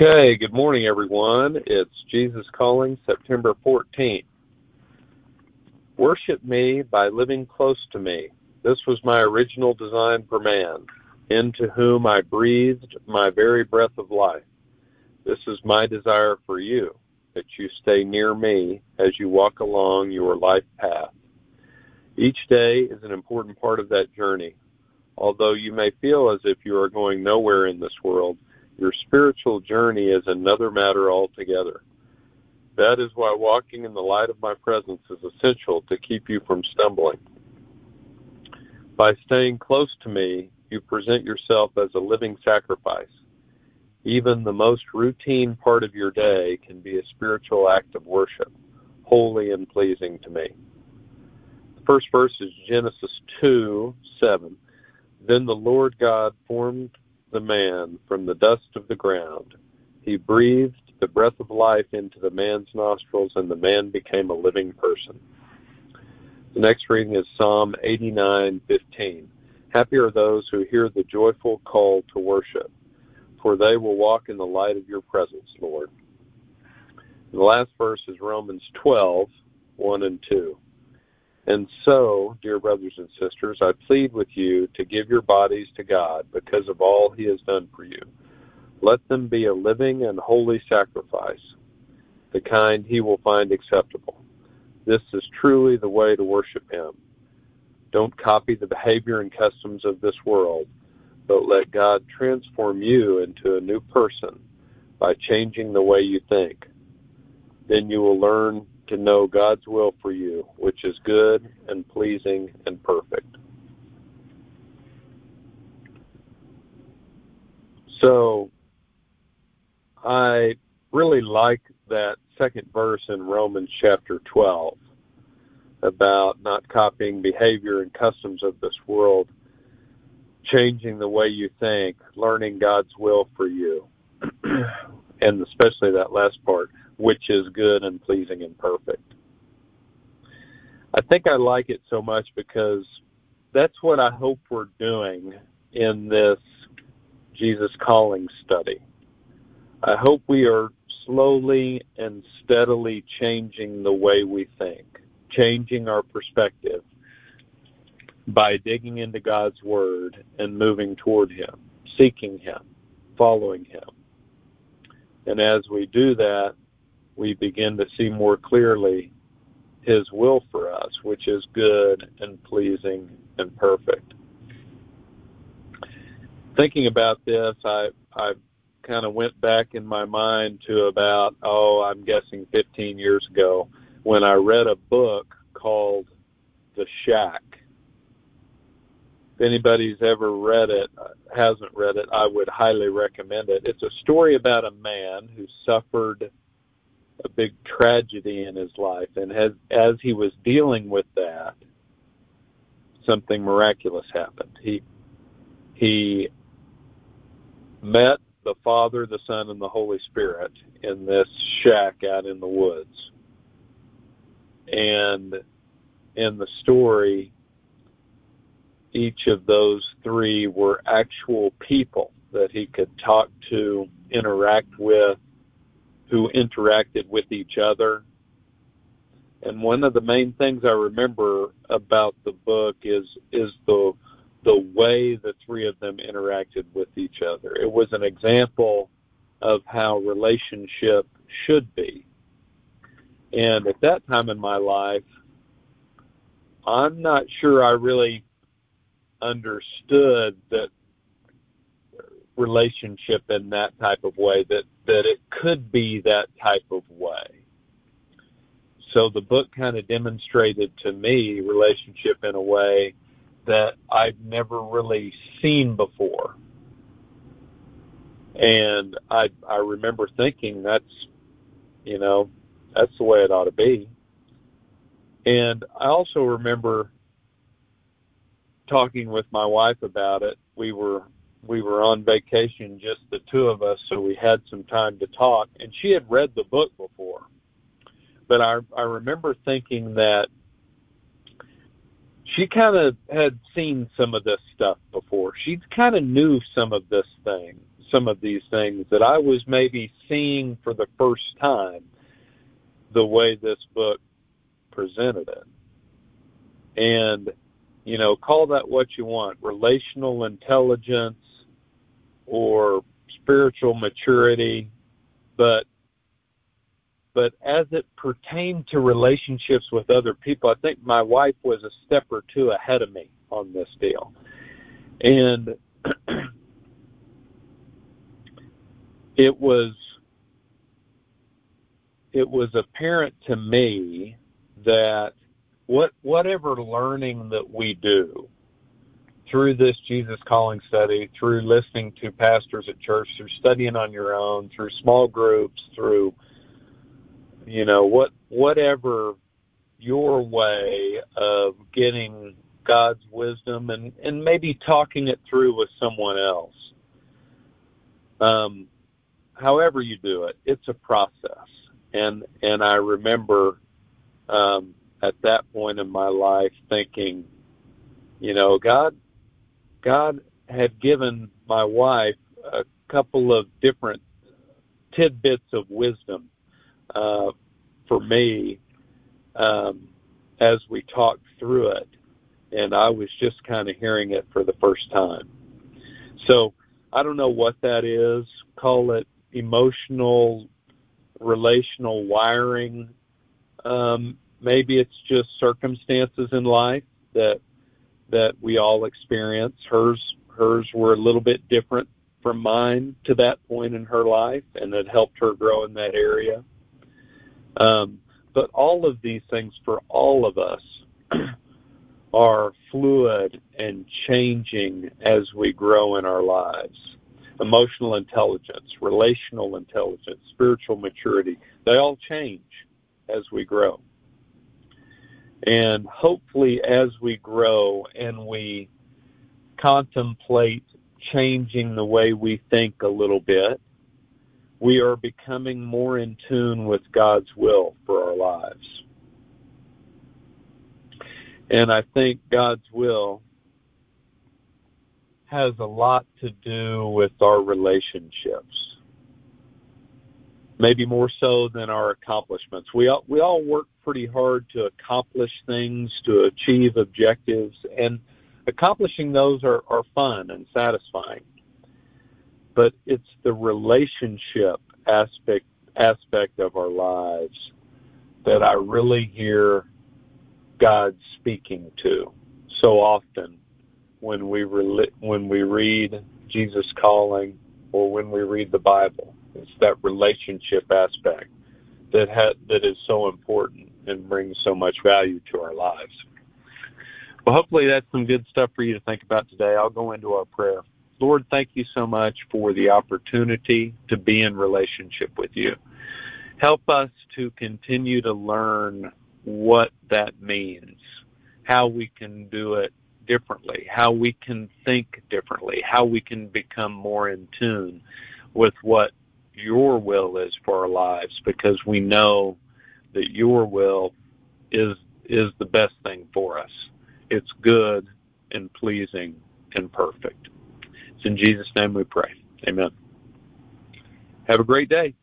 Okay, good morning, everyone. It's Jesus Calling, September 14th. Worship me by living close to me. This was my original design for man, into whom I breathed my very breath of life. This is my desire for you, that you stay near me as you walk along your life path. Each day is an important part of that journey. Although you may feel as if you are going nowhere in this world, your spiritual journey is another matter altogether. That is why walking in the light of my presence is essential to keep you from stumbling. By staying close to me, you present yourself as a living sacrifice. Even the most routine part of your day can be a spiritual act of worship, holy and pleasing to me. The first verse is Genesis 2 7. Then the Lord God formed the man from the dust of the ground. He breathed the breath of life into the man's nostrils, and the man became a living person. The next reading is Psalm 89:15. Happy are those who hear the joyful call to worship, for they will walk in the light of your presence, Lord. The last verse is Romans 12:1 and 2. And so, dear brothers and sisters, I plead with you to give your bodies to God because of all he has done for you. Let them be a living and holy sacrifice, the kind he will find acceptable. This is truly the way to worship him. Don't copy the behavior and customs of this world, but let God transform you into a new person by changing the way you think. Then you will learn to know God's will for you, which is good and pleasing and perfect. So I really like that second verse in Romans chapter 12 about not copying behavior and customs of this world, changing the way you think, learning God's will for you, and especially that last part, which is good and pleasing and perfect. I think I like it so much because that's what I hope we're doing in this Jesus calling study. I hope we are slowly and steadily changing the way we think, changing our perspective by digging into God's Word and moving toward Him, seeking Him, following Him. And as we do that, we begin to see more clearly His will for us, which is good and pleasing and perfect. Thinking about this, I, I kind of went back in my mind to about, oh, I'm guessing 15 years ago when I read a book called The Shack. If anybody's ever read it, hasn't read it, I would highly recommend it. It's a story about a man who suffered a big tragedy in his life, and as as he was dealing with that, something miraculous happened. He he met the Father, the Son, and the Holy Spirit in this shack out in the woods. And in the story, each of those three were actual people that he could talk to, interact with, who interacted with each other. And one of the main things I remember about the book is is the the way the three of them interacted with each other. It was an example of how relationship should be. And at that time in my life, I'm not sure I really understood that relationship in that type of way that that it could be that type of way. So the book kind of demonstrated to me relationship in a way that I've never really seen before. And I I remember thinking that's you know that's the way it ought to be. And I also remember talking with my wife about it we were we were on vacation, just the two of us, so we had some time to talk. And she had read the book before, but I I remember thinking that she kind of had seen some of this stuff before. She kind of knew some of this thing, some of these things that I was maybe seeing for the first time the way this book presented it. And, you know, call that what you want relational intelligence or spiritual maturity, but but as it pertained to relationships with other people, I think my wife was a step or two ahead of me on this deal. And it was it was apparent to me that what whatever learning that we do through this Jesus calling study, through listening to pastors at church, through studying on your own, through small groups, through you know what whatever your way of getting God's wisdom and and maybe talking it through with someone else. Um, however you do it, it's a process. And and I remember um, at that point in my life thinking, you know, God God had given my wife a couple of different tidbits of wisdom uh, for me um, as we talked through it, and I was just kind of hearing it for the first time. So I don't know what that is. Call it emotional, relational wiring. Um, maybe it's just circumstances in life that that we all experience. Hers hers were a little bit different from mine to that point in her life, and it helped her grow in that area. Um, but all of these things for all of us are fluid and changing as we grow in our lives. Emotional intelligence, relational intelligence, spiritual maturity, they all change as we grow. And hopefully, as we grow and we contemplate changing the way we think a little bit, we are becoming more in tune with God's will for our lives. And I think God's will has a lot to do with our relationships. Maybe more so than our accomplishments. We all, we all work pretty hard to accomplish things, to achieve objectives, and accomplishing those are, are fun and satisfying but it's the relationship aspect aspect of our lives that I really hear God speaking to so often when we re- when we read Jesus calling or when we read the Bible. It's that relationship aspect that ha- that is so important and brings so much value to our lives. Well, hopefully that's some good stuff for you to think about today. I'll go into our prayer. Lord, thank you so much for the opportunity to be in relationship with you. Help us to continue to learn what that means, how we can do it differently, how we can think differently, how we can become more in tune with what your will is for our lives because we know that your will is is the best thing for us. It's good and pleasing and perfect. It's in Jesus' name we pray. Amen. Have a great day.